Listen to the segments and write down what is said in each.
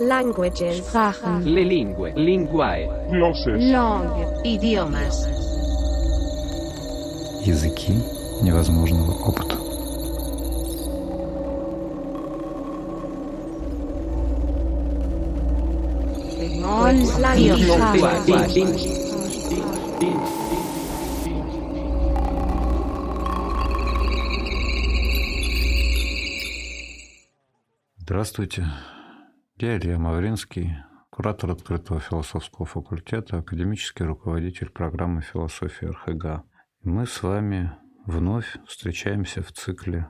Languages. Sprachen, Le lingue, linguae. Glosses. langue, idiomas. Языки невозможного опыта. Здравствуйте. Я Илья Мавринский, куратор открытого философского факультета, академический руководитель программы философии РХГ. Мы с вами вновь встречаемся в цикле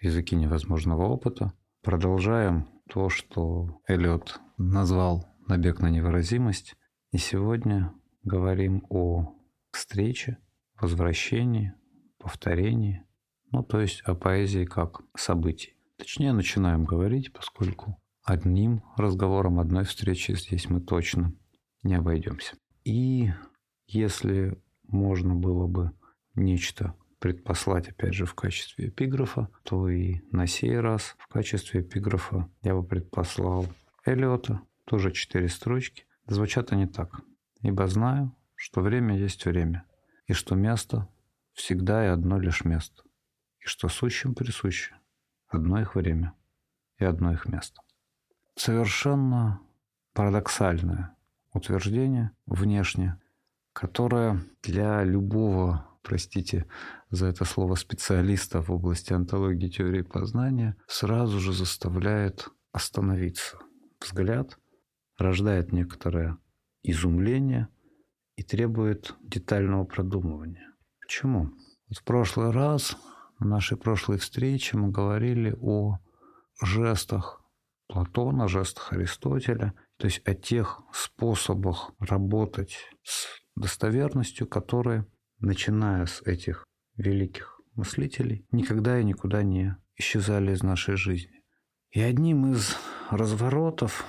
«Языки невозможного опыта». Продолжаем то, что Эллиот назвал «набег на невыразимость». И сегодня говорим о встрече, возвращении, повторении, ну то есть о поэзии как событии. Точнее, начинаем говорить, поскольку одним разговором, одной встречи здесь мы точно не обойдемся. И если можно было бы нечто предпослать, опять же, в качестве эпиграфа, то и на сей раз в качестве эпиграфа я бы предпослал Эллиота, тоже четыре строчки. Звучат они так. «Ибо знаю, что время есть время, и что место всегда и одно лишь место, и что сущим присуще одно их время и одно их место». Совершенно парадоксальное утверждение внешне, которое для любого, простите за это слово, специалиста в области антологии теории познания сразу же заставляет остановиться. Взгляд рождает некоторое изумление и требует детального продумывания. Почему? В прошлый раз, на нашей прошлой встрече, мы говорили о жестах Платона, жестах Аристотеля, то есть о тех способах работать с достоверностью, которые, начиная с этих великих мыслителей, никогда и никуда не исчезали из нашей жизни. И одним из разворотов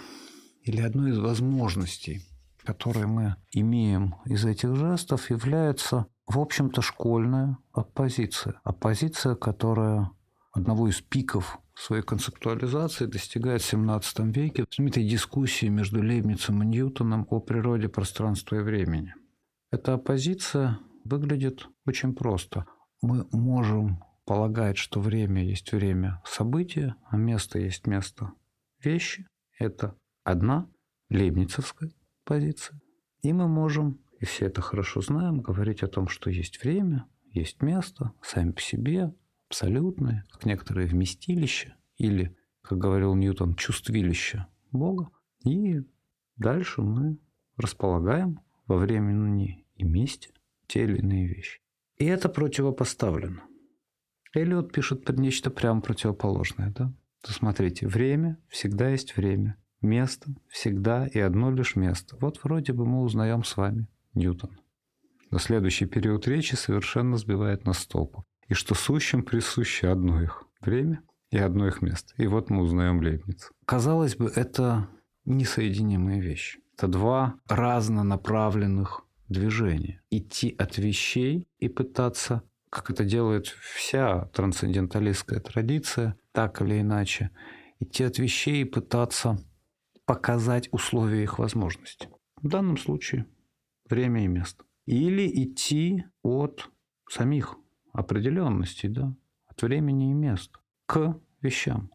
или одной из возможностей, которые мы имеем из этих жестов, является, в общем-то, школьная оппозиция. Оппозиция, которая одного из пиков своей концептуализации достигает в XVII веке знаменитой дискуссии между Лейбницем и Ньютоном о природе пространства и времени. Эта оппозиция выглядит очень просто. Мы можем полагать, что время есть время события, а место есть место вещи. Это одна лейбницевская позиция. И мы можем, и все это хорошо знаем, говорить о том, что есть время, есть место, сами по себе, абсолютное, как некоторые вместилища или, как говорил Ньютон, чувствилище Бога. И дальше мы располагаем во времени и месте те или иные вещи. И это противопоставлено. Эллиот пишет нечто прямо противоположное. Да? Смотрите, время всегда есть время, место всегда и одно лишь место. Вот вроде бы мы узнаем с вами Ньютон. Но следующий период речи совершенно сбивает нас с толку и что сущим присуще одно их время и одно их место. И вот мы узнаем Лейбниц. Казалось бы, это несоединимые вещи. Это два разнонаправленных движения. Идти от вещей и пытаться, как это делает вся трансценденталистская традиция, так или иначе, идти от вещей и пытаться показать условия их возможности. В данном случае время и место. Или идти от самих определенностей, да, от времени и места к вещам.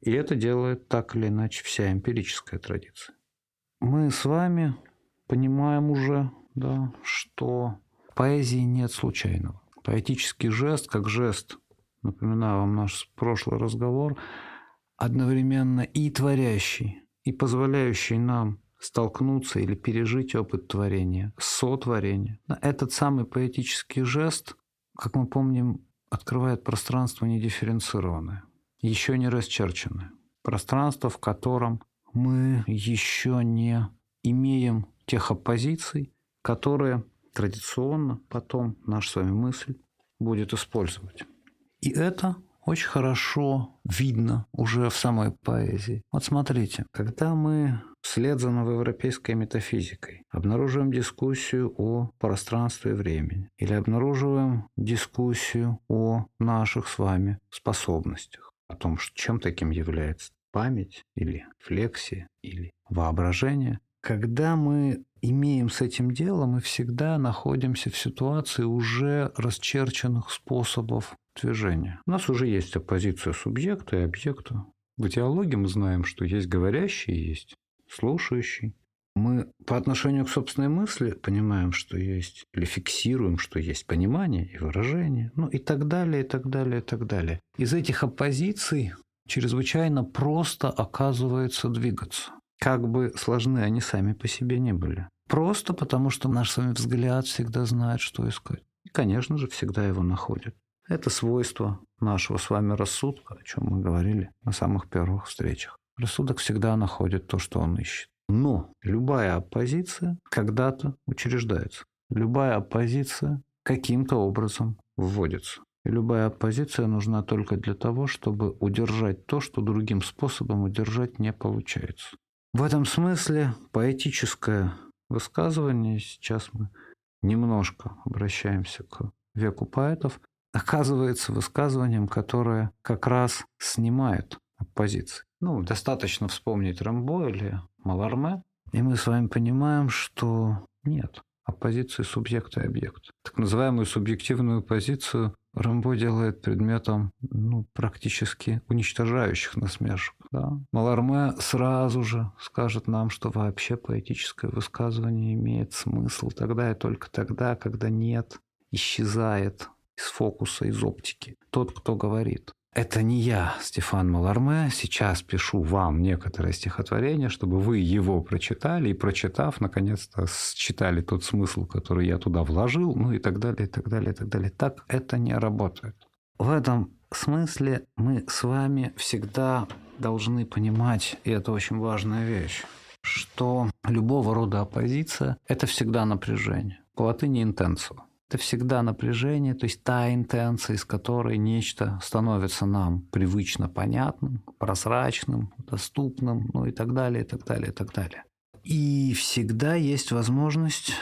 И это делает так или иначе вся эмпирическая традиция. Мы с вами понимаем уже, да, что поэзии нет случайного. Поэтический жест, как жест, напоминаю вам наш прошлый разговор, одновременно и творящий, и позволяющий нам столкнуться или пережить опыт творения, сотворения. Этот самый поэтический жест как мы помним, открывает пространство недифференцированное, еще не расчерченное. Пространство, в котором мы еще не имеем тех оппозиций, которые традиционно потом наша с вами мысль будет использовать. И это очень хорошо видно уже в самой поэзии. Вот смотрите, когда мы вслед за новоевропейской метафизикой обнаруживаем дискуссию о пространстве и времени или обнаруживаем дискуссию о наших с вами способностях, о том, чем таким является память или флексия или воображение. Когда мы имеем с этим дело, мы всегда находимся в ситуации уже расчерченных способов движения. У нас уже есть оппозиция субъекта и объекта. В диалоге мы знаем, что есть говорящий, есть слушающий. Мы по отношению к собственной мысли понимаем, что есть, или фиксируем, что есть понимание и выражение, ну и так далее, и так далее, и так далее. Из этих оппозиций чрезвычайно просто оказывается двигаться. Как бы сложны они сами по себе не были. Просто потому, что наш с вами взгляд всегда знает, что искать. И, конечно же, всегда его находит. Это свойство нашего с вами рассудка, о чем мы говорили на самых первых встречах. Рассудок всегда находит то, что он ищет. Но любая оппозиция когда-то учреждается. Любая оппозиция каким-то образом вводится. И любая оппозиция нужна только для того, чтобы удержать то, что другим способом удержать не получается. В этом смысле поэтическое высказывание, сейчас мы немножко обращаемся к веку поэтов, оказывается высказыванием, которое как раз снимает оппозиции. Ну, достаточно вспомнить Рамбо или Маларме, и мы с вами понимаем, что нет оппозиции субъекта и объекта. Так называемую субъективную позицию Рамбо делает предметом ну, практически уничтожающих насмешек. Да? Маларме сразу же скажет нам, что вообще поэтическое высказывание имеет смысл тогда и только тогда, когда нет, исчезает из фокуса, из оптики. Тот, кто говорит. Это не я, Стефан Маларме, сейчас пишу вам некоторое стихотворение, чтобы вы его прочитали и, прочитав, наконец-то считали тот смысл, который я туда вложил, ну и так далее, и так далее, и так далее. Так это не работает. В этом смысле мы с вами всегда должны понимать, и это очень важная вещь, что любого рода оппозиция – это всегда напряжение. По латыни «интенсо» это всегда напряжение, то есть та интенция, из которой нечто становится нам привычно понятным, прозрачным, доступным, ну и так далее, и так далее, и так далее. И всегда есть возможность,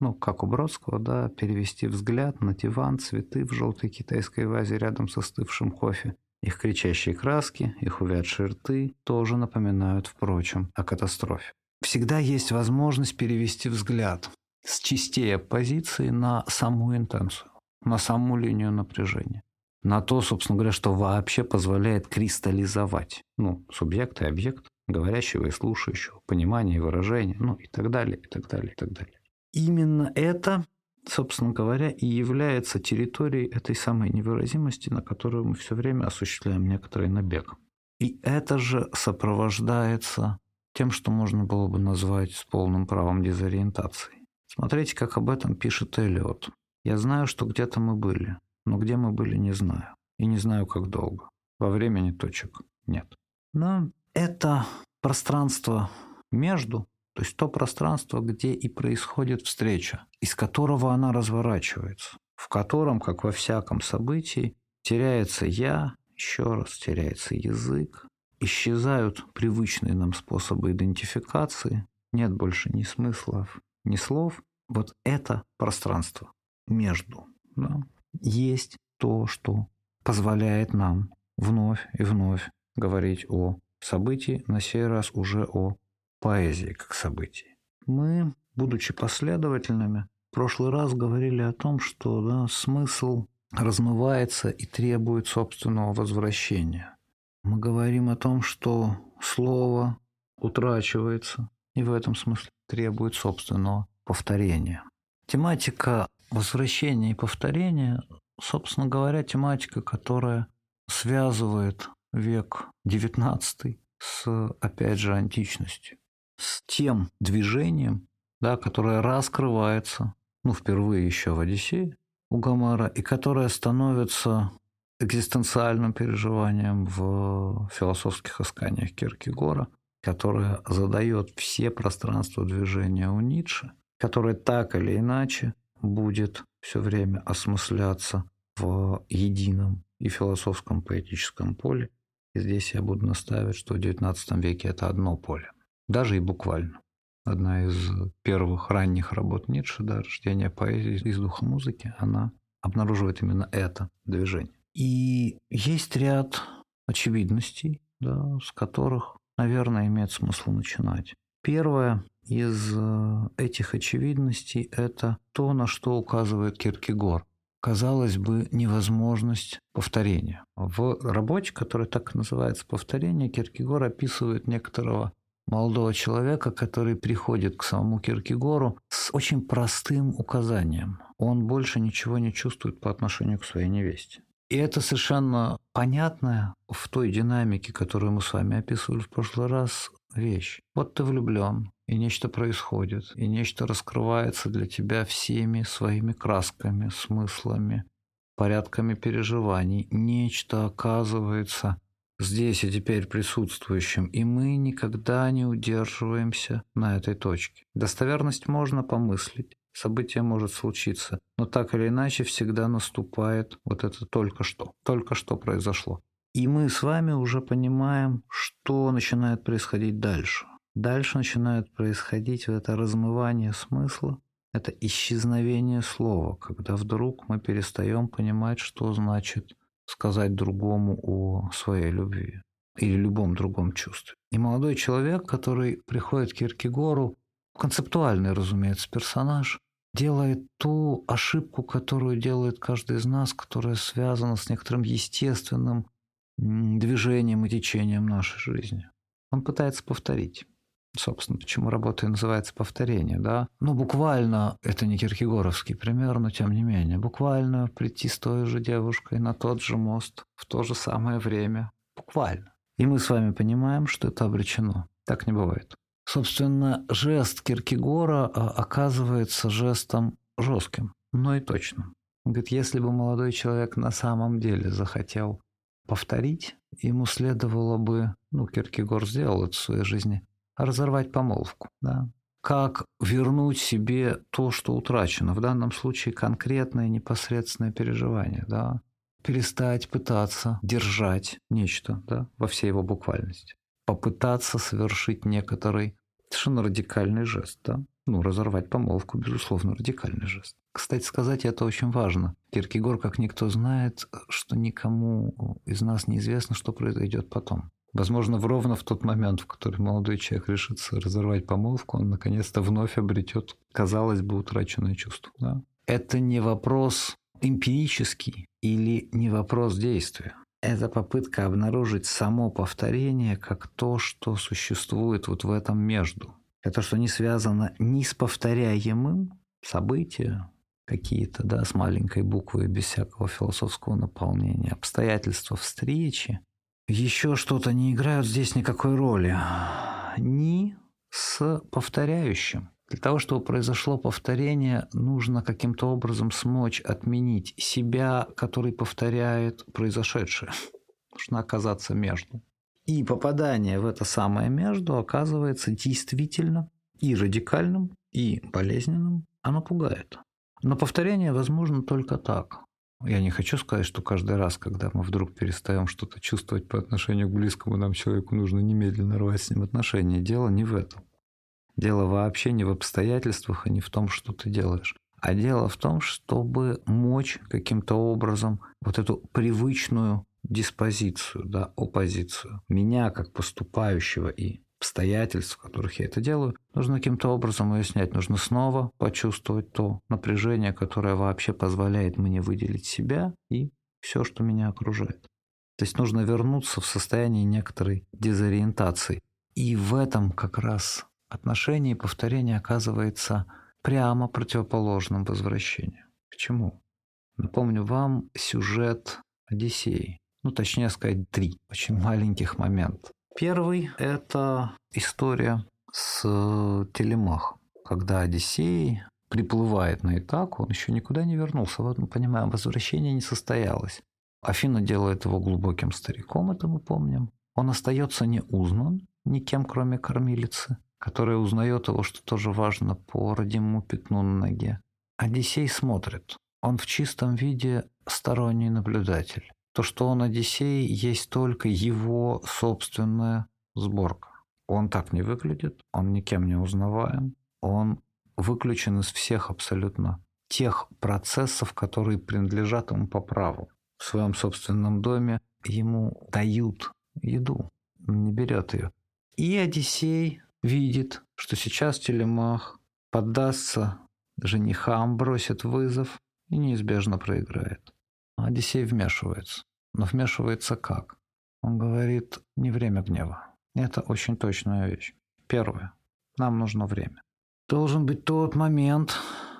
ну, как у Бродского, да, перевести взгляд на диван, цветы в желтой китайской вазе рядом со остывшим кофе. Их кричащие краски, их увядшие рты тоже напоминают, впрочем, о катастрофе. Всегда есть возможность перевести взгляд с частей оппозиции на саму интенцию, на саму линию напряжения. На то, собственно говоря, что вообще позволяет кристаллизовать ну, субъект и объект, говорящего и слушающего, понимание и выражение, ну и так далее, и так далее, и так далее. Именно это, собственно говоря, и является территорией этой самой невыразимости, на которую мы все время осуществляем некоторый набег. И это же сопровождается тем, что можно было бы назвать с полным правом дезориентацией. Смотрите, как об этом пишет Эллиот. «Я знаю, что где-то мы были, но где мы были, не знаю. И не знаю, как долго. Во времени точек нет». Но это пространство между, то есть то пространство, где и происходит встреча, из которого она разворачивается, в котором, как во всяком событии, теряется «я», еще раз теряется язык, исчезают привычные нам способы идентификации, нет больше ни смыслов, ни слов, вот это пространство между да, есть то, что позволяет нам вновь и вновь говорить о событии, на сей раз уже о поэзии как событии. Мы, будучи последовательными, в прошлый раз говорили о том, что да, смысл размывается и требует собственного возвращения. Мы говорим о том, что слово утрачивается, и в этом смысле требует собственного повторения. Тематика возвращения и повторения, собственно говоря, тематика, которая связывает век XIX с, опять же, античностью, с тем движением, да, которое раскрывается, ну, впервые еще в Одиссее у Гомера, и которое становится экзистенциальным переживанием в философских исканиях Киркегора, которое задает все пространства движения у Ницше, которое так или иначе будет все время осмысляться в едином и философском поэтическом поле. И здесь я буду наставить, что в XIX веке это одно поле, даже и буквально. Одна из первых ранних работ Ницше, да, «Рождение поэзии из духа музыки», она обнаруживает именно это движение. И есть ряд очевидностей, да, с которых, наверное, имеет смысл начинать. Первое из э, этих очевидностей – это то, на что указывает Киркегор. Казалось бы, невозможность повторения. В работе, которая так называется «Повторение», Киркегор описывает некоторого молодого человека, который приходит к самому Киркегору с очень простым указанием. Он больше ничего не чувствует по отношению к своей невесте. И это совершенно понятная в той динамике, которую мы с вами описывали в прошлый раз, вещь. Вот ты влюблен, и нечто происходит, и нечто раскрывается для тебя всеми своими красками, смыслами, порядками переживаний. Нечто оказывается здесь и теперь присутствующим, и мы никогда не удерживаемся на этой точке. Достоверность можно помыслить, событие может случиться, но так или иначе всегда наступает вот это только что, только что произошло. И мы с вами уже понимаем, что начинает происходить дальше. Дальше начинает происходить это размывание смысла, это исчезновение слова, когда вдруг мы перестаем понимать, что значит сказать другому о своей любви или любом другом чувстве. И молодой человек, который приходит к Киркегору, концептуальный, разумеется, персонаж, делает ту ошибку, которую делает каждый из нас, которая связана с некоторым естественным движением и течением нашей жизни. Он пытается повторить. Собственно, почему работа и называется повторение, да? Ну, буквально, это не киркегоровский пример, но тем не менее, буквально прийти с той же девушкой на тот же мост в то же самое время. Буквально. И мы с вами понимаем, что это обречено. Так не бывает. Собственно, жест Киркегора а, оказывается жестом жестким, но и точным. Говорит, если бы молодой человек на самом деле захотел повторить, ему следовало бы, ну, Киркегор сделал это в своей жизни, разорвать помолвку. Да? Как вернуть себе то, что утрачено, в данном случае конкретное непосредственное переживание, да? перестать пытаться держать нечто да, во всей его буквальности, попытаться совершить некоторый совершенно радикальный жест. Да? Ну, разорвать помолвку, безусловно, радикальный жест. Кстати сказать, это очень важно. Киркегор, как никто знает, что никому из нас неизвестно, что произойдет потом. Возможно, ровно в тот момент, в который молодой человек решится разорвать помолвку, он наконец-то вновь обретет, казалось бы, утраченное чувство. Да? Это не вопрос эмпирический или не вопрос действия. Это попытка обнаружить само повторение как то, что существует вот в этом между. Это что не связано ни с повторяемым событием, какие-то, да, с маленькой буквы, без всякого философского наполнения, обстоятельства встречи, еще что-то не играют здесь никакой роли. Ни с повторяющим. Для того, чтобы произошло повторение, нужно каким-то образом смочь отменить себя, который повторяет произошедшее. Нужно оказаться между. И попадание в это самое между оказывается действительно и радикальным, и болезненным. Оно пугает. Но повторение возможно только так. Я не хочу сказать, что каждый раз, когда мы вдруг перестаем что-то чувствовать по отношению к близкому нам человеку, нужно немедленно рвать с ним отношения. Дело не в этом. Дело вообще не в обстоятельствах и не в том, что ты делаешь. А дело в том, чтобы мочь каким-то образом вот эту привычную диспозицию, да, оппозицию, меня как поступающего и обстоятельств, в которых я это делаю, нужно каким-то образом ее снять. Нужно снова почувствовать то напряжение, которое вообще позволяет мне выделить себя и все, что меня окружает. То есть нужно вернуться в состояние некоторой дезориентации. И в этом как раз отношении повторение оказывается прямо противоположным возвращению. Почему? Напомню вам сюжет Одиссеи. Ну, точнее сказать, три очень маленьких момента. Первый – это история с Телемах, когда Одиссей приплывает на Итаку, он еще никуда не вернулся. Вот мы понимаем, возвращение не состоялось. Афина делает его глубоким стариком, это мы помним. Он остается не узнан никем, кроме кормилицы которая узнает его, что тоже важно, по родимому пятну на ноге. Одиссей смотрит. Он в чистом виде сторонний наблюдатель. То, что он Одиссей, есть только его собственная сборка. Он так не выглядит, он никем не узнаваем, он выключен из всех абсолютно тех процессов, которые принадлежат ему по праву. В своем собственном доме ему дают еду, не берет ее. И Одиссей видит, что сейчас Телемах поддастся женихам, бросит вызов и неизбежно проиграет. Одиссей вмешивается. Но вмешивается как? Он говорит, не время гнева. Это очень точная вещь. Первое. Нам нужно время. Должен быть тот момент,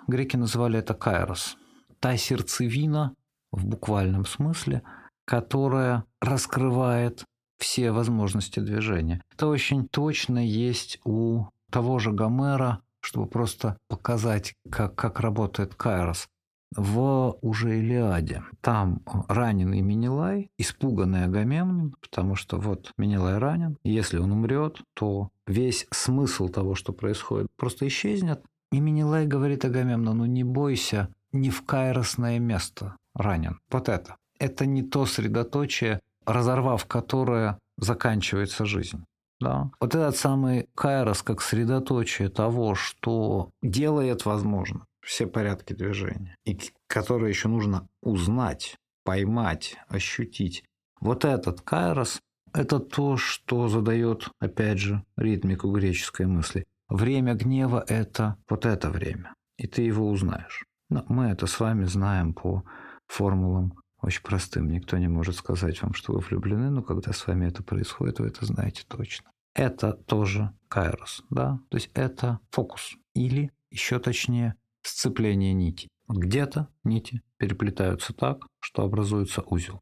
греки называли это кайрос, та сердцевина, в буквальном смысле, которая раскрывает все возможности движения. Это очень точно есть у того же Гомера, чтобы просто показать, как, как работает Кайрос в уже Илиаде. Там раненый Минилай, испуганный Агамемнон, потому что вот Минилай ранен, если он умрет, то весь смысл того, что происходит, просто исчезнет. И Минилай говорит Агамемнону, не бойся, не в кайросное место ранен. Вот это. Это не то средоточие, разорвав которое заканчивается жизнь. Да. Вот этот самый кайрос как средоточие того, что делает возможно все порядки движения, и которые еще нужно узнать, поймать, ощутить. Вот этот кайрос – это то, что задает, опять же, ритмику греческой мысли. Время гнева – это вот это время, и ты его узнаешь. Но мы это с вами знаем по формулам очень простым. Никто не может сказать вам, что вы влюблены, но когда с вами это происходит, вы это знаете точно. Это тоже кайрос, да? То есть это фокус. Или, еще точнее, сцепление нити. Где-то нити переплетаются так, что образуется узел.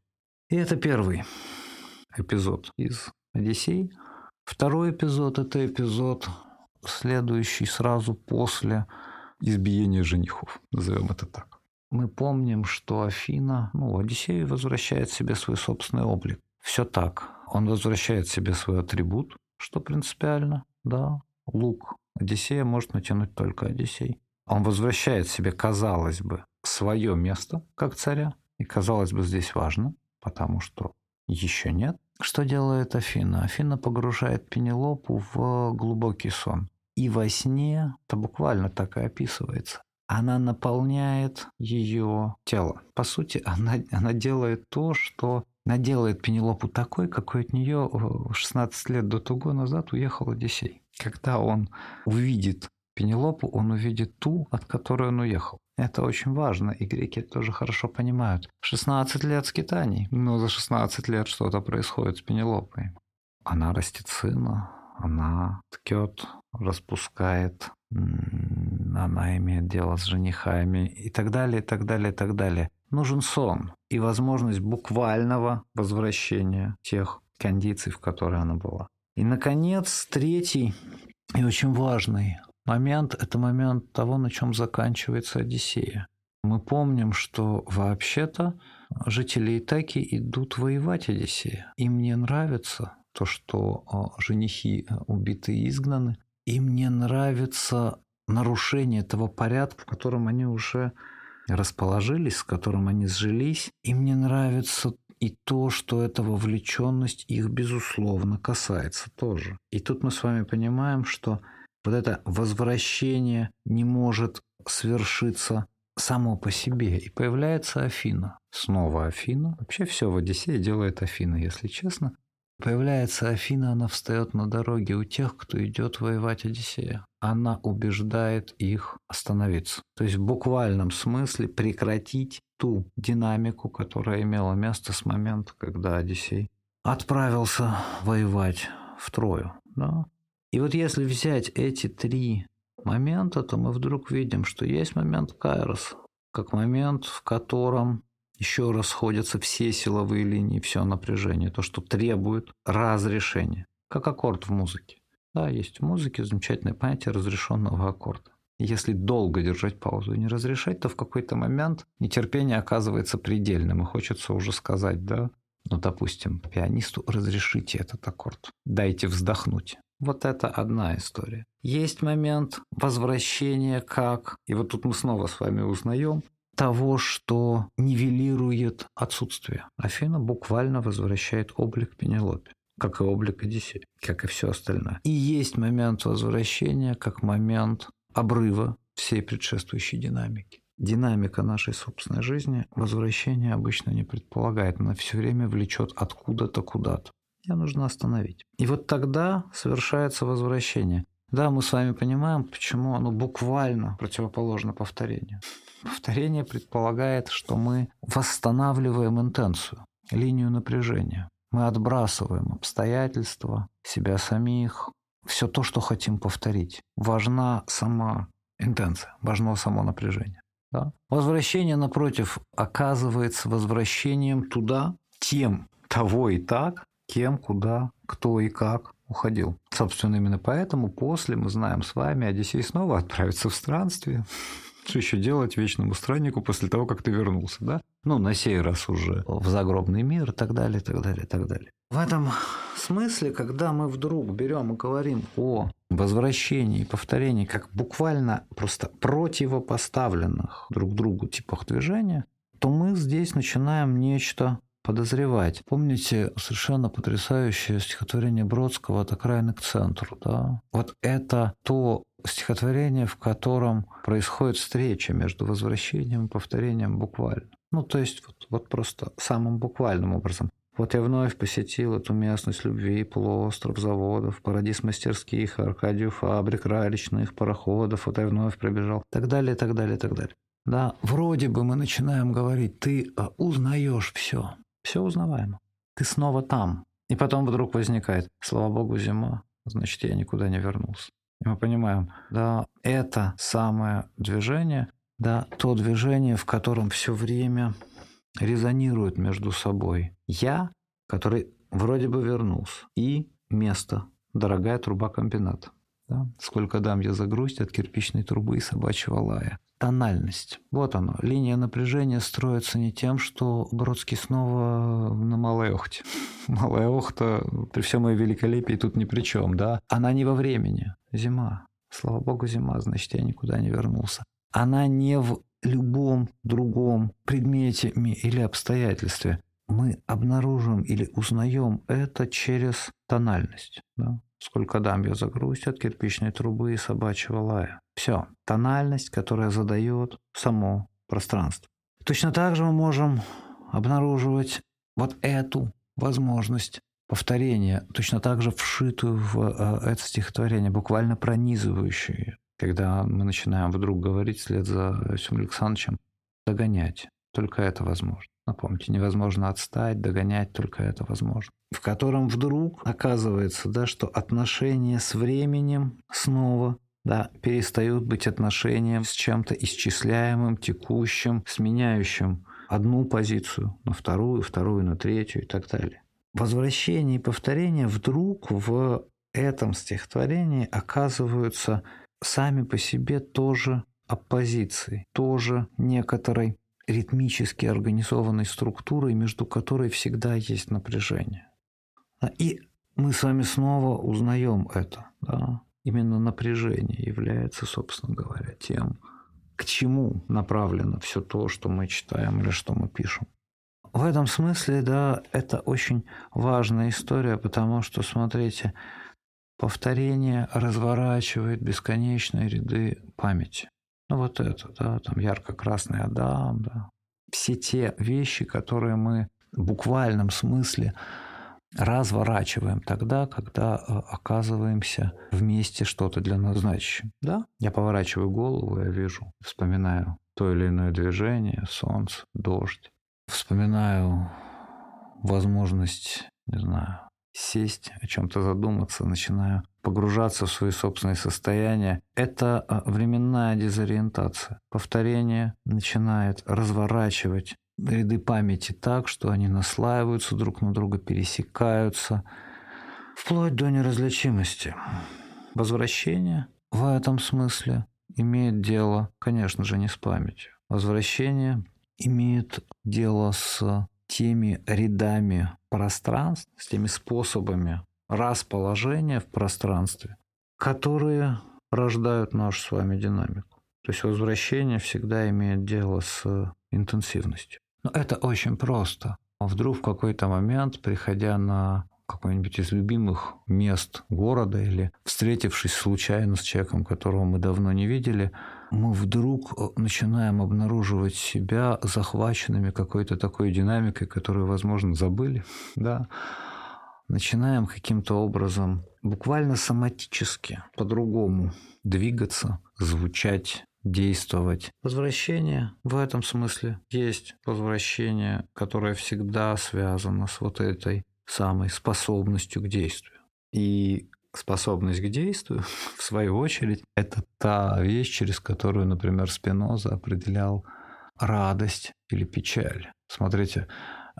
И это первый эпизод из Одиссей. Второй эпизод – это эпизод, следующий сразу после избиения женихов, назовем это так. Мы помним, что Афина, ну, Одиссей возвращает себе свой собственный облик. Все так. Он возвращает себе свой атрибут, что принципиально, да. Лук Одиссея может натянуть только Одиссей. Он возвращает себе, казалось бы, свое место как царя. И, казалось бы, здесь важно, потому что еще нет. Что делает Афина? Афина погружает Пенелопу в глубокий сон. И во сне, это буквально так и описывается, она наполняет ее тело. По сути, она, она делает то, что она делает Пенелопу такой, какой от нее 16 лет до того назад уехал Одиссей. Когда он увидит Пенелопу, он увидит ту, от которой он уехал. Это очень важно, и греки это тоже хорошо понимают. 16 лет скитаний, но за 16 лет что-то происходит с Пенелопой. Она растет сына, она ткет, распускает, она имеет дело с женихами и так далее, и так далее, и так далее. Нужен сон и возможность буквального возвращения тех кондиций, в которой она была. И, наконец, третий и очень важный момент – это момент того, на чем заканчивается Одиссея. Мы помним, что вообще-то жители Итаки идут воевать Одиссея. Им не нравится то, что а, женихи убиты и изгнаны. Им не нравится нарушение того порядка, в котором они уже расположились, с которым они сжились. Им не нравится и то, что эта вовлеченность их, безусловно, касается тоже. И тут мы с вами понимаем, что вот это возвращение не может свершиться само по себе. И появляется Афина. Снова Афина. Вообще все в Одиссее делает Афина, если честно. Появляется Афина, она встает на дороге у тех, кто идет воевать Одиссея. Она убеждает их остановиться. То есть в буквальном смысле прекратить ту динамику, которая имела место с момента, когда Одиссей отправился воевать в Трою. Да? И вот если взять эти три момента, то мы вдруг видим, что есть момент Кайрос, как момент, в котором еще раз сходятся все силовые линии, все напряжение, то, что требует разрешения, как аккорд в музыке. Да, есть в музыке замечательное понятие разрешенного аккорда. Если долго держать паузу и не разрешать, то в какой-то момент нетерпение оказывается предельным, и хочется уже сказать, да, ну, допустим, пианисту разрешите этот аккорд, дайте вздохнуть. Вот это одна история. Есть момент возвращения как, и вот тут мы снова с вами узнаем, того, что нивелирует отсутствие. Афина буквально возвращает облик Пенелопе, как и облик Одиссея, как и все остальное. И есть момент возвращения как момент обрыва всей предшествующей динамики. Динамика нашей собственной жизни возвращение обычно не предполагает, она все время влечет откуда-то куда-то. Ее нужно остановить. И вот тогда совершается возвращение. Да, мы с вами понимаем, почему оно буквально противоположно повторению. Повторение предполагает, что мы восстанавливаем интенцию, линию напряжения. Мы отбрасываем обстоятельства, себя самих, все то, что хотим повторить. Важна сама интенция, важно само напряжение. Да? Возвращение, напротив, оказывается возвращением туда, тем, того и так, кем, куда, кто и как уходил. Собственно, именно поэтому после мы знаем с вами, Одиссей снова отправится в странствие. Что еще делать вечному страннику после того, как ты вернулся, да? Ну, на сей раз уже в загробный мир и так далее, и так далее, и так далее. В этом смысле, когда мы вдруг берем и говорим о возвращении и повторении как буквально просто противопоставленных друг другу типах движения, то мы здесь начинаем нечто подозревать. Помните совершенно потрясающее стихотворение Бродского «От окраины к центру». Да? Вот это то стихотворение, в котором происходит встреча между возвращением и повторением буквально. Ну, то есть вот, вот просто самым буквальным образом. Вот я вновь посетил эту местность любви, полуостров заводов, парадис мастерских, Аркадию фабрик, рай речных пароходов, вот я вновь пробежал, так далее, так далее, так далее. Да, вроде бы мы начинаем говорить, ты а, узнаешь все, все узнаваемо. Ты снова там. И потом вдруг возникает, слава богу, зима, значит, я никуда не вернулся. И мы понимаем, да, это самое движение, да, то движение, в котором все время резонирует между собой я, который вроде бы вернулся, и место, дорогая труба комбината. Да? Сколько дам я за грусть от кирпичной трубы и собачьего лая тональность. Вот оно. Линия напряжения строится не тем, что Бродский снова на Малой Охте. Малая Охта, при всем ее великолепии, тут ни при чем, да? Она не во времени. Зима. Слава богу, зима, значит, я никуда не вернулся. Она не в любом другом предмете или обстоятельстве. Мы обнаружим или узнаем это через тональность. Да? Сколько дам я за грусть от кирпичной трубы и собачьего лая. Все. Тональность, которая задает само пространство. Точно так же мы можем обнаруживать вот эту возможность повторения, точно так же вшитую в э, это стихотворение, буквально пронизывающую, когда мы начинаем вдруг говорить вслед за Василием Александровичем, догонять. Только это возможно. Напомните, невозможно отстать, догонять, только это возможно. В котором вдруг оказывается, да, что отношения с временем снова да, перестают быть отношением с чем-то исчисляемым, текущим, сменяющим одну позицию на вторую, вторую на третью и так далее. Возвращение и повторение вдруг в этом стихотворении оказываются сами по себе тоже оппозицией, тоже некоторой ритмически организованной структурой, между которой всегда есть напряжение. И мы с вами снова узнаем это. Да? Именно напряжение является, собственно говоря, тем, к чему направлено все то, что мы читаем или что мы пишем. В этом смысле, да, это очень важная история, потому что, смотрите, повторение разворачивает бесконечные ряды памяти. Ну вот это, да, там ярко-красный Адам, да. Все те вещи, которые мы в буквальном смысле разворачиваем тогда, когда э, оказываемся вместе что-то для нас значащим. Да? Я поворачиваю голову, я вижу, вспоминаю то или иное движение, солнце, дождь. Вспоминаю возможность, не знаю, сесть, о чем-то задуматься, начинаю погружаться в свои собственные состояния. Это а, временная дезориентация. Повторение начинает разворачивать ряды памяти так, что они наслаиваются друг на друга, пересекаются, вплоть до неразличимости. Возвращение в этом смысле имеет дело, конечно же, не с памятью. Возвращение имеет дело с теми рядами пространств, с теми способами расположения в пространстве, которые рождают нашу с вами динамику. То есть возвращение всегда имеет дело с интенсивностью. Но это очень просто. Вдруг в какой-то момент, приходя на какой-нибудь из любимых мест города или встретившись случайно с человеком, которого мы давно не видели, мы вдруг э, начинаем обнаруживать себя захваченными какой-то такой динамикой, которую, возможно, забыли, да, начинаем каким-то образом буквально соматически по-другому двигаться, звучать, действовать. Возвращение в этом смысле есть возвращение, которое всегда связано с вот этой самой способностью к действию. И способность к действию, в свою очередь, это та вещь, через которую, например, Спиноза определял радость или печаль. Смотрите,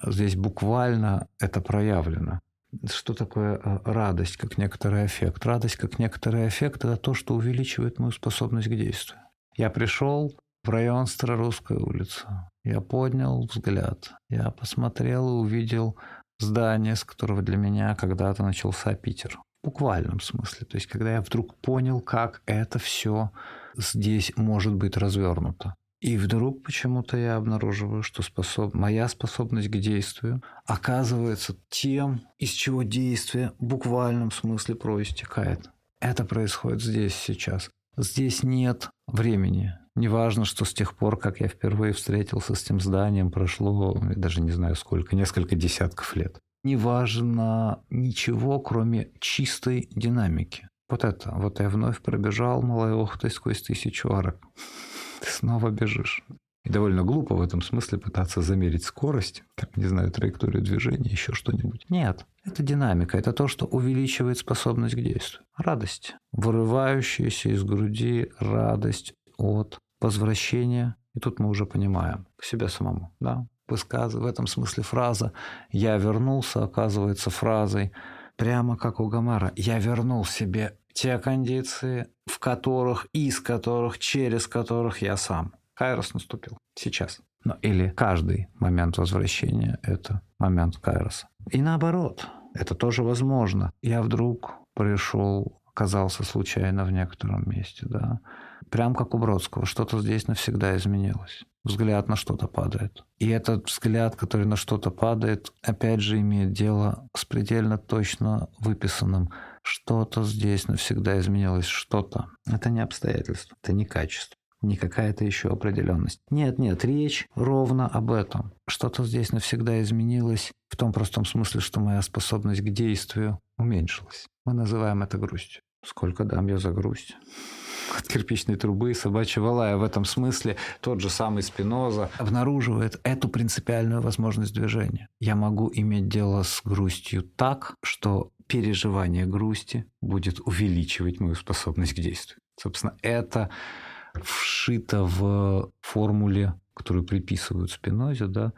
здесь буквально это проявлено. Что такое э, радость как некоторый эффект? Радость как некоторый эффект – это то, что увеличивает мою способность к действию. Я пришел в район Старорусская улица. Я поднял взгляд. Я посмотрел и увидел здание, с которого для меня когда-то начался Питер. В буквальном смысле. То есть, когда я вдруг понял, как это все здесь может быть развернуто. И вдруг почему-то я обнаруживаю, что способ... моя способность к действию оказывается тем, из чего действие в буквальном смысле проистекает. Это происходит здесь сейчас. Здесь нет времени. Неважно, что с тех пор, как я впервые встретился с тем зданием, прошло, я даже не знаю сколько, несколько десятков лет. Неважно ничего, кроме чистой динамики. Вот это. Вот я вновь пробежал, малая охтой, сквозь тысячу арок. Ты снова бежишь. И довольно глупо в этом смысле пытаться замерить скорость, как, не знаю, траекторию движения, еще что-нибудь. Нет, это динамика, это то, что увеличивает способность к действию. Радость, вырывающаяся из груди радость от возвращения. И тут мы уже понимаем к себе самому, да, в этом смысле фраза «я вернулся» оказывается фразой прямо как у Гомера «я вернул себе те кондиции, в которых, из которых, через которых я сам». Кайрос наступил сейчас. Ну, или каждый момент возвращения – это момент Кайроса. И наоборот, это тоже возможно. Я вдруг пришел, оказался случайно в некотором месте, да. Прям как у Бродского, что-то здесь навсегда изменилось. Взгляд на что-то падает. И этот взгляд, который на что-то падает, опять же имеет дело с предельно точно выписанным. Что-то здесь навсегда изменилось, что-то. Это не обстоятельство, это не качество не какая-то еще определенность. Нет, нет, речь ровно об этом. Что-то здесь навсегда изменилось в том простом смысле, что моя способность к действию уменьшилась. Мы называем это грустью. Сколько дам я за грусть? От кирпичной трубы собачьего лая. В этом смысле тот же самый Спиноза обнаруживает эту принципиальную возможность движения. Я могу иметь дело с грустью так, что переживание грусти будет увеличивать мою способность к действию. Собственно, это вшито в формуле, которую приписывают Спинозе, да,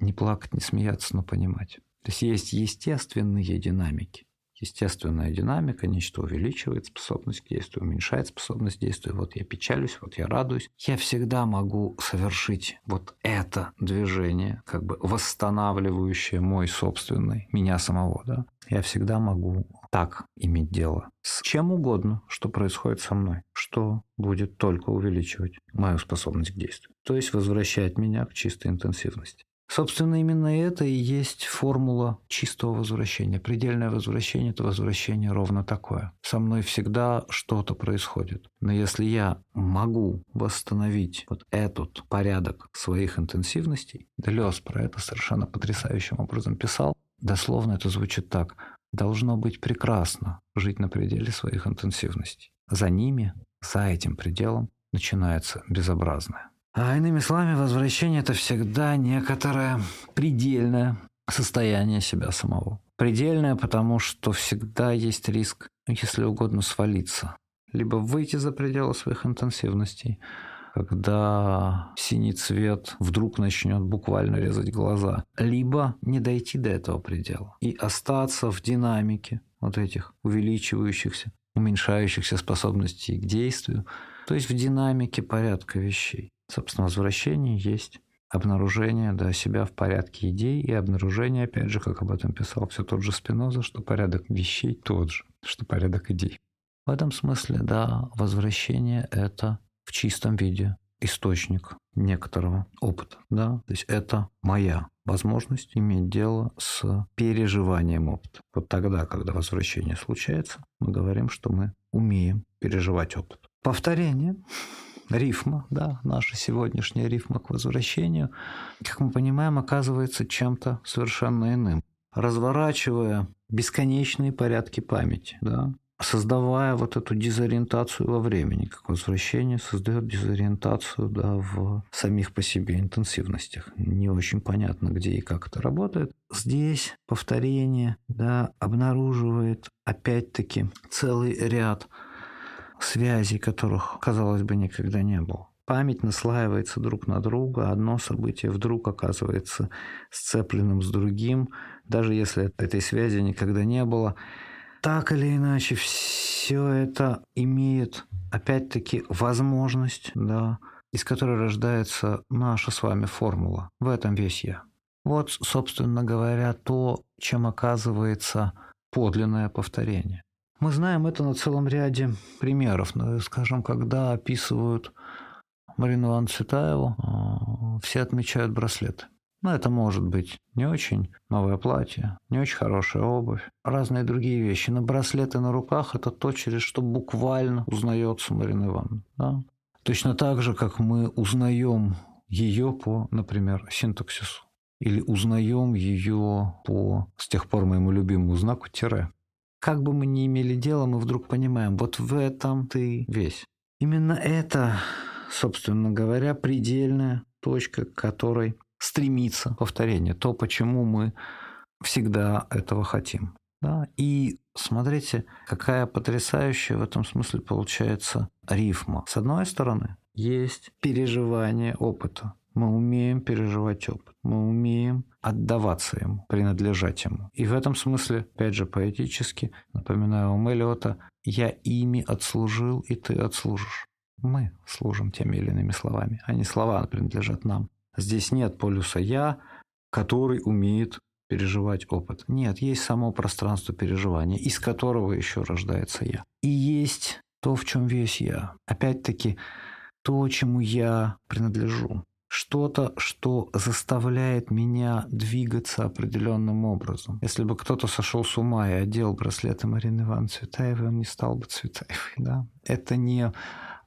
не плакать, не смеяться, но понимать. То есть есть естественные динамики. Естественная динамика, нечто увеличивает способность к действию, уменьшает способность к действию. Вот я печалюсь, вот я радуюсь. Я всегда могу совершить вот это движение, как бы восстанавливающее мой собственный, меня самого. Да? Я всегда могу так иметь дело с чем угодно, что происходит со мной, что будет только увеличивать мою способность к действию. То есть возвращать меня к чистой интенсивности. Собственно, именно это и есть формула чистого возвращения. Предельное возвращение – это возвращение ровно такое. Со мной всегда что-то происходит. Но если я могу восстановить вот этот порядок своих интенсивностей, Делес про это совершенно потрясающим образом писал, дословно это звучит так. Должно быть прекрасно жить на пределе своих интенсивностей. За ними, за этим пределом начинается безобразное. А иными словами, возвращение – это всегда некоторое предельное состояние себя самого. Предельное, потому что всегда есть риск, если угодно, свалиться. Либо выйти за пределы своих интенсивностей, когда синий цвет вдруг начнет буквально резать глаза, либо не дойти до этого предела и остаться в динамике вот этих увеличивающихся, уменьшающихся способностей к действию, то есть в динамике порядка вещей. Собственно, возвращение есть обнаружение да, себя в порядке идей и обнаружение, опять же, как об этом писал все тот же Спиноза, что порядок вещей тот же, что порядок идей. В этом смысле, да, возвращение — это в чистом виде источник некоторого опыта. Да? То есть это моя возможность иметь дело с переживанием опыта. Вот тогда, когда возвращение случается, мы говорим, что мы умеем переживать опыт. Повторение рифма, да, наша сегодняшняя рифма к возвращению, как мы понимаем, оказывается чем-то совершенно иным. разворачивая бесконечные порядки памяти, да, создавая вот эту дезориентацию во времени, как возвращение создает дезориентацию да, в самих по себе интенсивностях. Не очень понятно, где и как это работает. Здесь повторение да, обнаруживает опять-таки целый ряд связей, которых, казалось бы, никогда не было. Память наслаивается друг на друга, одно событие вдруг оказывается сцепленным с другим, даже если этой связи никогда не было. Так или иначе, все это имеет, опять-таки, возможность, да, из которой рождается наша с вами формула. В этом весь я. Вот, собственно говоря, то, чем оказывается подлинное повторение. Мы знаем это на целом ряде примеров. Ну, скажем, когда описывают Марину Ивановну Цветаеву, а, все отмечают браслеты. Но это может быть не очень новое платье, не очень хорошая обувь, разные другие вещи. Но браслеты на руках – это то, через что буквально узнается Марина Ивановна. Да? Точно так же, как мы узнаем ее по, например, синтаксису. Или узнаем ее по, с тех пор моему любимому знаку, тире. Как бы мы ни имели дело, мы вдруг понимаем, вот в этом ты весь. Именно это, собственно говоря, предельная точка, к которой стремится повторение. То, почему мы всегда этого хотим. Да? И смотрите, какая потрясающая в этом смысле получается рифма. С одной стороны, есть переживание опыта. Мы умеем переживать опыт. Мы умеем отдаваться ему, принадлежать ему. И в этом смысле, опять же, поэтически, напоминаю вам Эллиота, «Я ими отслужил, и ты отслужишь». Мы служим теми или иными словами, а не слова принадлежат нам. Здесь нет полюса «я», который умеет переживать опыт. Нет, есть само пространство переживания, из которого еще рождается я. И есть то, в чем весь я. Опять-таки, то, чему я принадлежу что-то, что заставляет меня двигаться определенным образом. Если бы кто-то сошел с ума и одел браслеты Марины Ивановны Цветаевой, он не стал бы Цветаевой. Да? Это не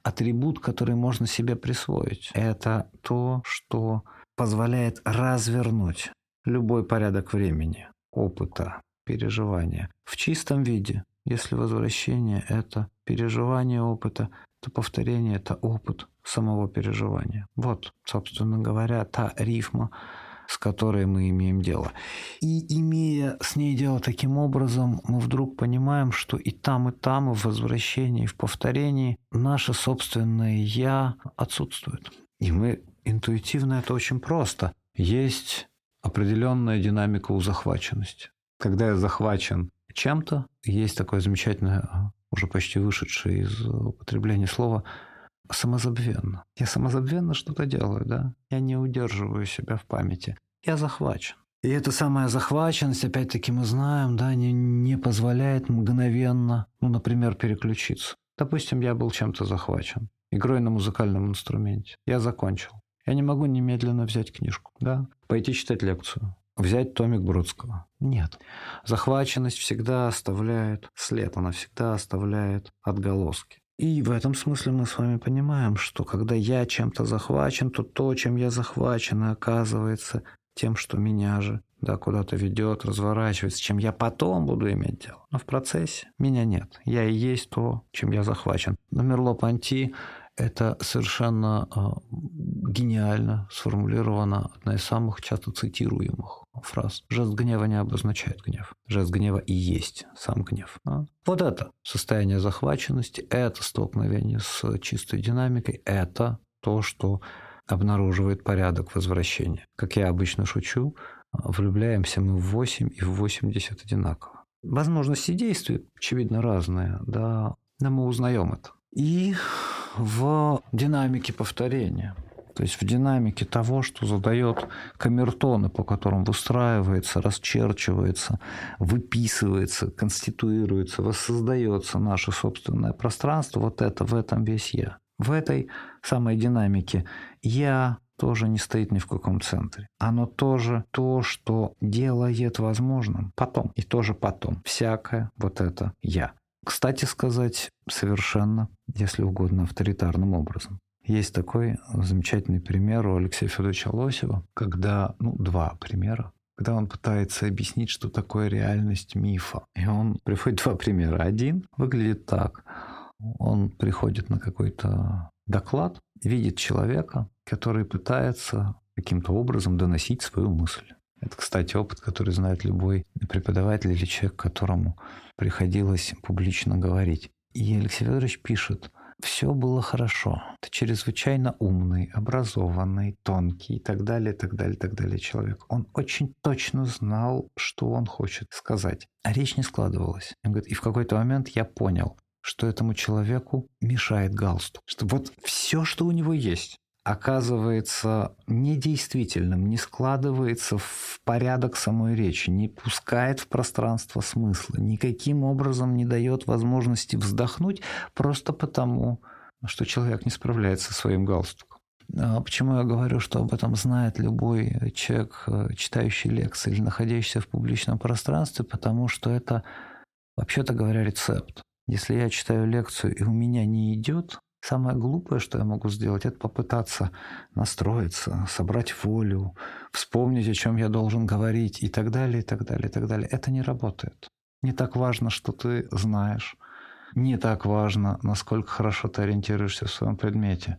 атрибут, который можно себе присвоить. Это то, что позволяет развернуть любой порядок времени, опыта, переживания в чистом виде. Если возвращение – это переживание опыта, то повторение – это опыт самого переживания. Вот, собственно говоря, та рифма, с которой мы имеем дело. И имея с ней дело таким образом, мы вдруг понимаем, что и там, и там, и в возвращении, и в повторении наше собственное «я» отсутствует. И мы интуитивно это очень просто. Есть определенная динамика у захваченности. Когда я захвачен чем-то, есть такое замечательное уже почти вышедшее из употребления слова самозабвенно. Я самозабвенно что-то делаю, да? Я не удерживаю себя в памяти. Я захвачен. И эта самая захваченность, опять-таки мы знаем, да, не, не позволяет мгновенно, ну, например, переключиться. Допустим, я был чем-то захвачен, игрой на музыкальном инструменте. Я закончил. Я не могу немедленно взять книжку, да, пойти читать лекцию взять томик Бродского. Нет. Захваченность всегда оставляет след, она всегда оставляет отголоски. И в этом смысле мы с вами понимаем, что когда я чем-то захвачен, то то, чем я захвачен, оказывается тем, что меня же да, куда-то ведет, разворачивается, чем я потом буду иметь дело. Но в процессе меня нет. Я и есть то, чем я захвачен. Но Мерло-Панти это совершенно э, гениально сформулировано, одна из самых часто цитируемых фраз. Жест гнева не обозначает гнев. Жест гнева и есть сам гнев. Да? Вот это состояние захваченности, это столкновение с чистой динамикой, это то, что обнаруживает порядок возвращения. Как я обычно шучу, влюбляемся мы в 8 и в 80 одинаково. Возможности действий, очевидно, разные, да, но мы узнаем это. И в динамике повторения. То есть в динамике того, что задает камертоны, по которым выстраивается, расчерчивается, выписывается, конституируется, воссоздается наше собственное пространство, вот это, в этом весь я. В этой самой динамике я тоже не стоит ни в каком центре. Оно тоже то, что делает возможным потом. И тоже потом. Всякое вот это я. Кстати сказать, совершенно, если угодно, авторитарным образом. Есть такой замечательный пример у Алексея Федоровича Лосева, когда, ну, два примера, когда он пытается объяснить, что такое реальность мифа. И он приводит два примера. Один выглядит так. Он приходит на какой-то доклад, видит человека, который пытается каким-то образом доносить свою мысль. Это, кстати, опыт, который знает любой преподаватель или человек, которому приходилось публично говорить. И Алексей Федорович пишет, все было хорошо. Ты чрезвычайно умный, образованный, тонкий и так далее, так далее, так далее человек. Он очень точно знал, что он хочет сказать. А речь не складывалась. Он говорит, и в какой-то момент я понял, что этому человеку мешает галстук. Что вот все, что у него есть, оказывается недействительным, не складывается в порядок самой речи, не пускает в пространство смысла, никаким образом не дает возможности вздохнуть просто потому, что человек не справляется со своим галстуком. А почему я говорю, что об этом знает любой человек, читающий лекции или находящийся в публичном пространстве? Потому что это, вообще-то говоря, рецепт. Если я читаю лекцию и у меня не идет, Самое глупое, что я могу сделать, это попытаться настроиться, собрать волю, вспомнить, о чем я должен говорить и так далее, и так далее, и так далее. Это не работает. Не так важно, что ты знаешь. Не так важно, насколько хорошо ты ориентируешься в своем предмете.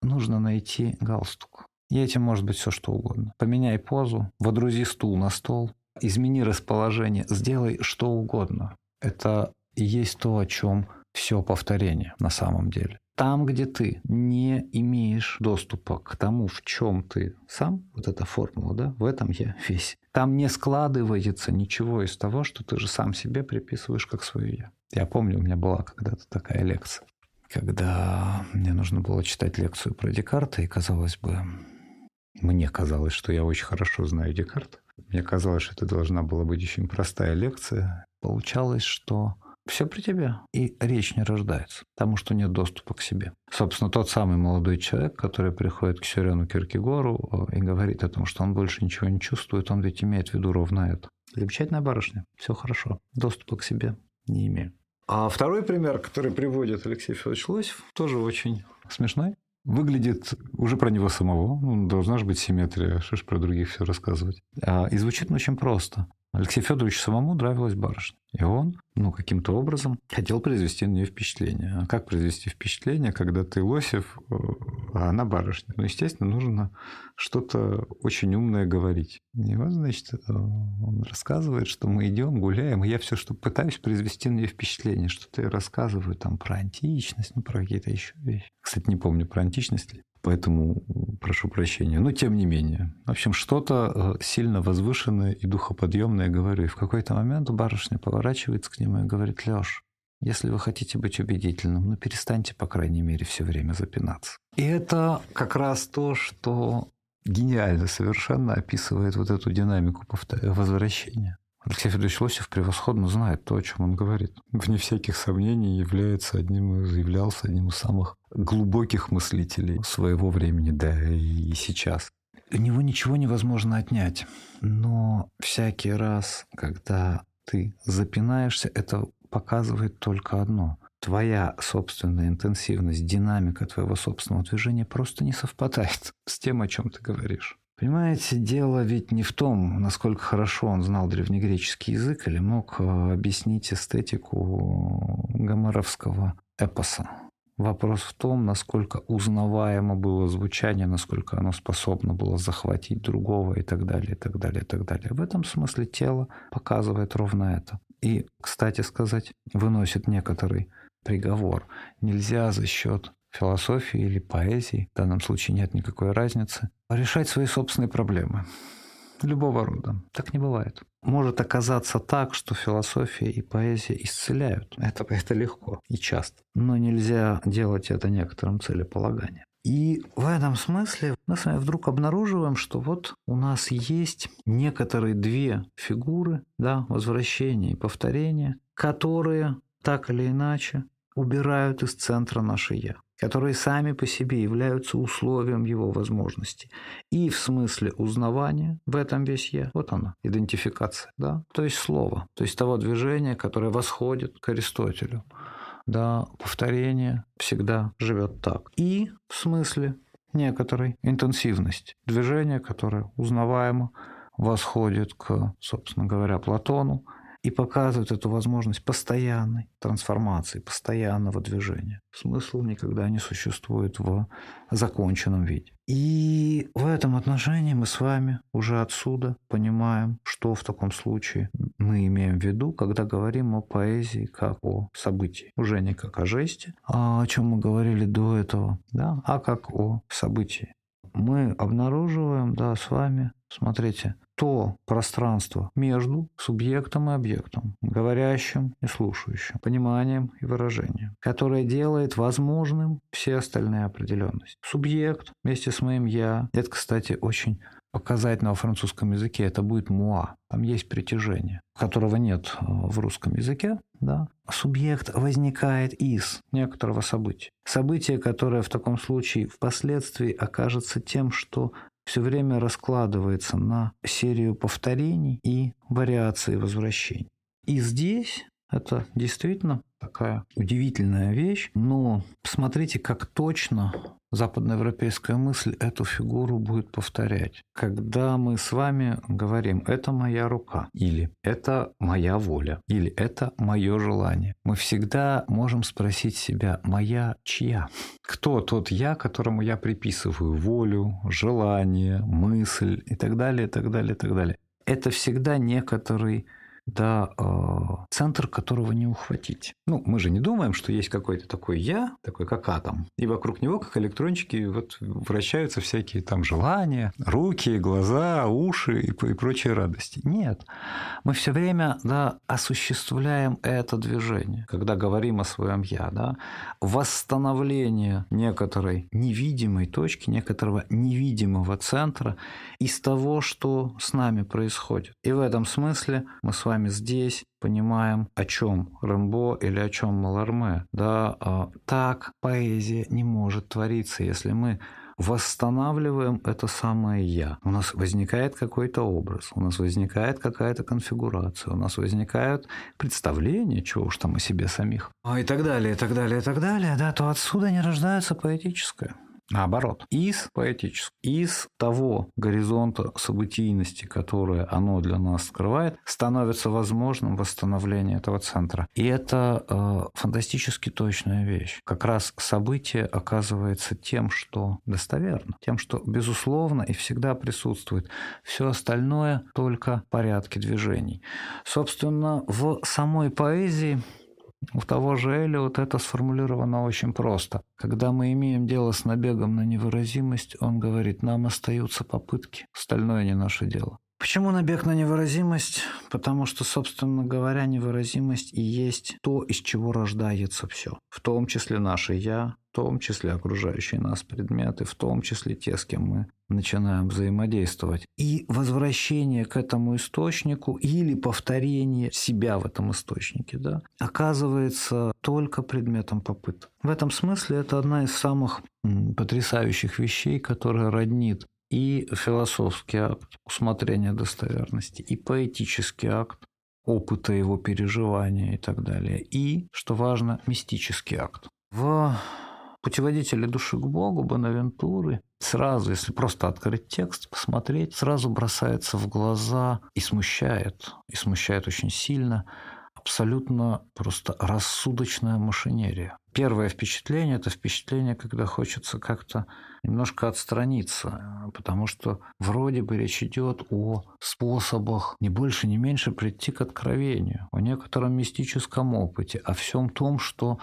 Нужно найти галстук. И этим может быть все что угодно. Поменяй позу, водрузи стул на стол, измени расположение, сделай что угодно. Это и есть то, о чем все повторение на самом деле. Там, где ты не имеешь доступа к тому, в чем ты сам, вот эта формула, да, в этом я весь. Там не складывается ничего из того, что ты же сам себе приписываешь как свое я. Я помню, у меня была когда-то такая лекция, когда мне нужно было читать лекцию про Декарта, и казалось бы, мне казалось, что я очень хорошо знаю Декарта. Мне казалось, что это должна была быть очень простая лекция. Получалось, что все при тебе. И речь не рождается, потому что нет доступа к себе. Собственно, тот самый молодой человек, который приходит к Сюрену Киркегору э, и говорит о том, что он больше ничего не чувствует, он ведь имеет в виду ровно это. Замечательная барышня, все хорошо. Доступа к себе не имею. А второй пример, который приводит Алексей Федорович Лосев, тоже очень смешной. Выглядит уже про него самого. Ну, должна же быть симметрия, что ж про других все рассказывать. А, и звучит очень просто. Алексею Федоровичу самому нравилась барышня. И он, ну, каким-то образом хотел произвести на нее впечатление. А как произвести впечатление, когда ты Лосев, э, а она барышня? Ну, естественно, нужно что-то очень умное говорить. И вот, значит, э, он рассказывает, что мы идем, гуляем, и я все, что пытаюсь произвести на нее впечатление, что-то я рассказываю там про античность, ну, про какие-то еще вещи. Кстати, не помню, про античность ли. Поэтому прошу прощения. Но тем не менее. В общем, что-то э, сильно возвышенное и духоподъемное говорю. И в какой-то момент барышня поворачивается к нему и говорит, Леш, если вы хотите быть убедительным, ну перестаньте, по крайней мере, все время запинаться. И это как раз то, что гениально совершенно описывает вот эту динамику возвращения. Алексей Федорович Лосев превосходно знает то, о чем он говорит. Вне всяких сомнений является одним из, являлся одним из самых глубоких мыслителей своего времени, да и сейчас. У него ничего невозможно отнять. Но всякий раз, когда ты запинаешься, это показывает только одно. Твоя собственная интенсивность, динамика твоего собственного движения просто не совпадает с тем, о чем ты говоришь. Понимаете, дело ведь не в том, насколько хорошо он знал древнегреческий язык или мог э, объяснить эстетику гомеровского эпоса. Вопрос в том, насколько узнаваемо было звучание, насколько оно способно было захватить другого и так далее, и так далее, и так далее. В этом смысле тело показывает ровно это. И, кстати сказать, выносит некоторый приговор. Нельзя за счет философии или поэзии, в данном случае нет никакой разницы, решать свои собственные проблемы. Любого рода. Так не бывает. Может оказаться так, что философия и поэзия исцеляют. Это, это легко и часто. Но нельзя делать это некоторым целеполаганием. И в этом смысле мы с вами вдруг обнаруживаем, что вот у нас есть некоторые две фигуры, да, возвращение и повторение, которые так или иначе убирают из центра наше «я» которые сами по себе являются условием его возможности. И в смысле узнавания в этом весь я. Вот она, идентификация. Да? То есть слово, то есть того движения, которое восходит к Аристотелю. Да, повторение всегда живет так. И в смысле некоторой интенсивности. Движение, которое узнаваемо, восходит к, собственно говоря, Платону, и показывает эту возможность постоянной трансформации, постоянного движения. Смысл никогда не существует в законченном виде. И в этом отношении мы с вами уже отсюда понимаем, что в таком случае мы имеем в виду, когда говорим о поэзии как о событии. Уже не как о жесте, а о чем мы говорили до этого, да, а как о событии. Мы обнаруживаем, да, с вами, смотрите, то пространство между субъектом и объектом, говорящим и слушающим, пониманием и выражением, которое делает возможным все остальные определенности. Субъект вместе с моим «я» — это, кстати, очень показательно во французском языке, это будет «муа». Там есть притяжение, которого нет э, в русском языке. Да? Субъект возникает из некоторого события. Событие, которое в таком случае впоследствии окажется тем, что все время раскладывается на серию повторений и вариаций возвращений. И здесь это действительно такая удивительная вещь, но посмотрите, как точно западноевропейская мысль эту фигуру будет повторять. Когда мы с вами говорим «это моя рука» или «это моя воля» или «это мое желание», мы всегда можем спросить себя «моя чья?» Кто тот я, которому я приписываю волю, желание, мысль и так далее, и так далее, и так далее. Это всегда некоторый да, э, центр которого не ухватить. Ну, мы же не думаем, что есть какой-то такой я, такой как атом, и вокруг него, как электрончики, вот вращаются всякие там желания, руки, глаза, уши и, и прочие радости. Нет, мы все время да, осуществляем это движение, когда говорим о своем я, да, восстановление некоторой невидимой точки, некоторого невидимого центра из того, что с нами происходит. И в этом смысле мы с вами здесь понимаем, о чем Рэмбо или о чем Маларме. Да, а, так поэзия не может твориться, если мы восстанавливаем это самое «я». У нас возникает какой-то образ, у нас возникает какая-то конфигурация, у нас возникают представления, чего уж там о себе самих, и так далее, и так далее, и так далее, да, то отсюда не рождается поэтическое. Наоборот, из поэтического, из того горизонта событийности, которое оно для нас скрывает, становится возможным восстановление этого центра. И это э, фантастически точная вещь. Как раз событие оказывается тем, что достоверно, тем, что безусловно и всегда присутствует. Все остальное только порядки движений. Собственно, в самой поэзии у того же Эллиот это сформулировано очень просто. Когда мы имеем дело с набегом на невыразимость, он говорит, нам остаются попытки, остальное не наше дело. Почему набег на невыразимость? Потому что, собственно говоря, невыразимость и есть то, из чего рождается все. В том числе наше «я», в том числе окружающие нас предметы, в том числе те, с кем мы начинаем взаимодействовать. И возвращение к этому источнику или повторение себя в этом источнике да, оказывается только предметом попыток. В этом смысле это одна из самых потрясающих вещей, которая роднит и философский акт усмотрения достоверности, и поэтический акт опыта его переживания и так далее, и, что важно, мистический акт. В путеводителе души к Богу Бонавентуры сразу, если просто открыть текст, посмотреть, сразу бросается в глаза и смущает, и смущает очень сильно абсолютно просто рассудочная машинерия. Первое впечатление – это впечатление, когда хочется как-то немножко отстраниться, потому что вроде бы речь идет о способах не больше, не меньше прийти к откровению, о некотором мистическом опыте, о всем том, что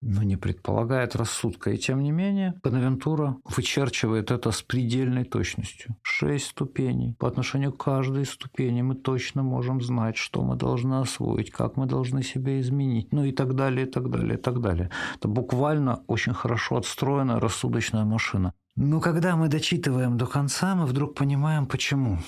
но не предполагает рассудка. И тем не менее, Бонавентура вычерчивает это с предельной точностью. Шесть ступеней. По отношению к каждой ступени мы точно можем знать, что мы должны освоить, как мы должны себя изменить, ну и так далее, и так далее, и так далее. Это буквально очень хорошо отстроенная рассудочная машина. Но когда мы дочитываем до конца, мы вдруг понимаем, почему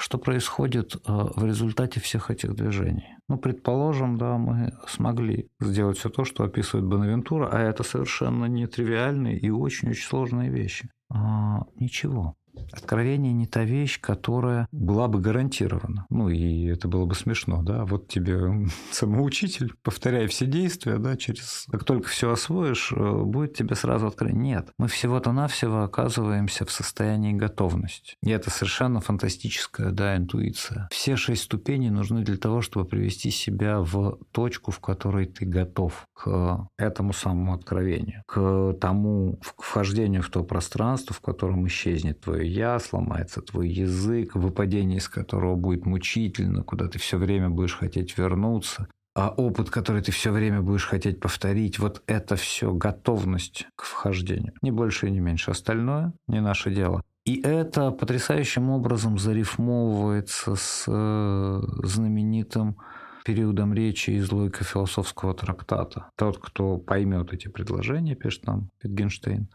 что происходит э, в результате всех этих движений. Ну, предположим, да, мы смогли сделать все то, что описывает Бонавентура, а это совершенно нетривиальные и очень-очень сложные вещи. А, ничего. Откровение не та вещь, которая была бы гарантирована. Ну, и это было бы смешно, да. Вот тебе самоучитель, повторяй все действия, да, через... Как только все освоишь, э, будет тебе сразу откровение. Нет. Мы всего-то навсего оказываемся в состоянии готовности. И это совершенно фантастическая, да, интуиция. Все шесть ступеней нужны для того, чтобы привести себя в точку, в которой ты готов к этому самому откровению, к тому вхождению в то пространство, в котором исчезнет твое сломается твой язык, выпадение из которого будет мучительно, куда ты все время будешь хотеть вернуться, а опыт, который ты все время будешь хотеть повторить, вот это все готовность к вхождению. Не больше и не меньше. Остальное не наше дело. И это потрясающим образом зарифмовывается с э, знаменитым периодом речи из логика философского трактата. Тот, кто поймет эти предложения, пишет нам Wittgenstein,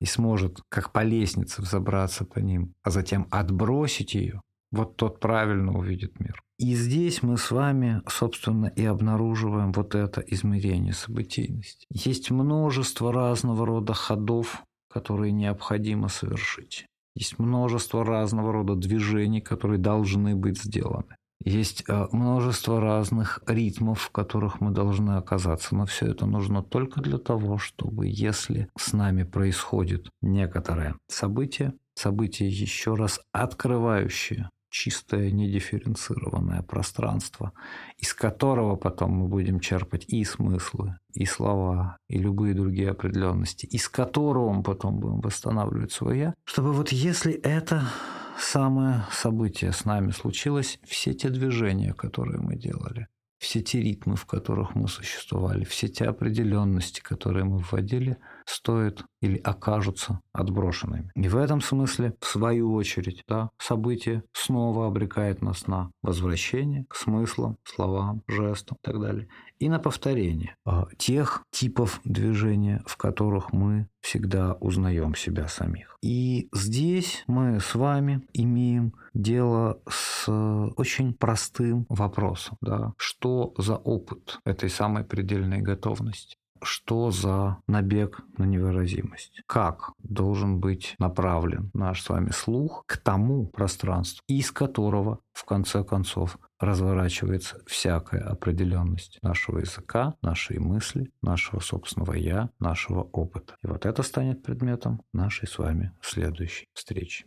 и сможет как по лестнице взобраться по ним, а затем отбросить ее, вот тот правильно увидит мир. И здесь мы с вами, собственно, и обнаруживаем вот это измерение событийности. Есть множество разного рода ходов, которые необходимо совершить. Есть множество разного рода движений, которые должны быть сделаны. Есть э, множество разных ритмов, в которых мы должны оказаться, но все это нужно только для того, чтобы если с нами происходит некоторое событие, событие еще раз открывающее чистое, недифференцированное пространство, из которого потом мы будем черпать и смыслы, и слова, и любые другие определенности, из которого мы потом будем восстанавливать свое чтобы вот если это самое событие с нами случилось, все те движения, которые мы делали, все те ритмы, в которых мы существовали, все те определенности, которые мы вводили, стоят или окажутся отброшенными. И в этом смысле, в свою очередь, да, событие снова обрекает нас на возвращение к смыслам, словам, жестам и так далее. И на повторение а, тех типов движения, в которых мы всегда узнаем себя самих. И здесь мы с вами имеем дело с очень простым вопросом. Да? Что за опыт этой самой предельной готовности? Что за набег на невыразимость. Как должен быть направлен наш с вами слух к тому пространству, из которого, в конце концов, разворачивается всякая определенность нашего языка, нашей мысли, нашего собственного «я», нашего опыта. И вот это станет предметом нашей с вами следующей встречи.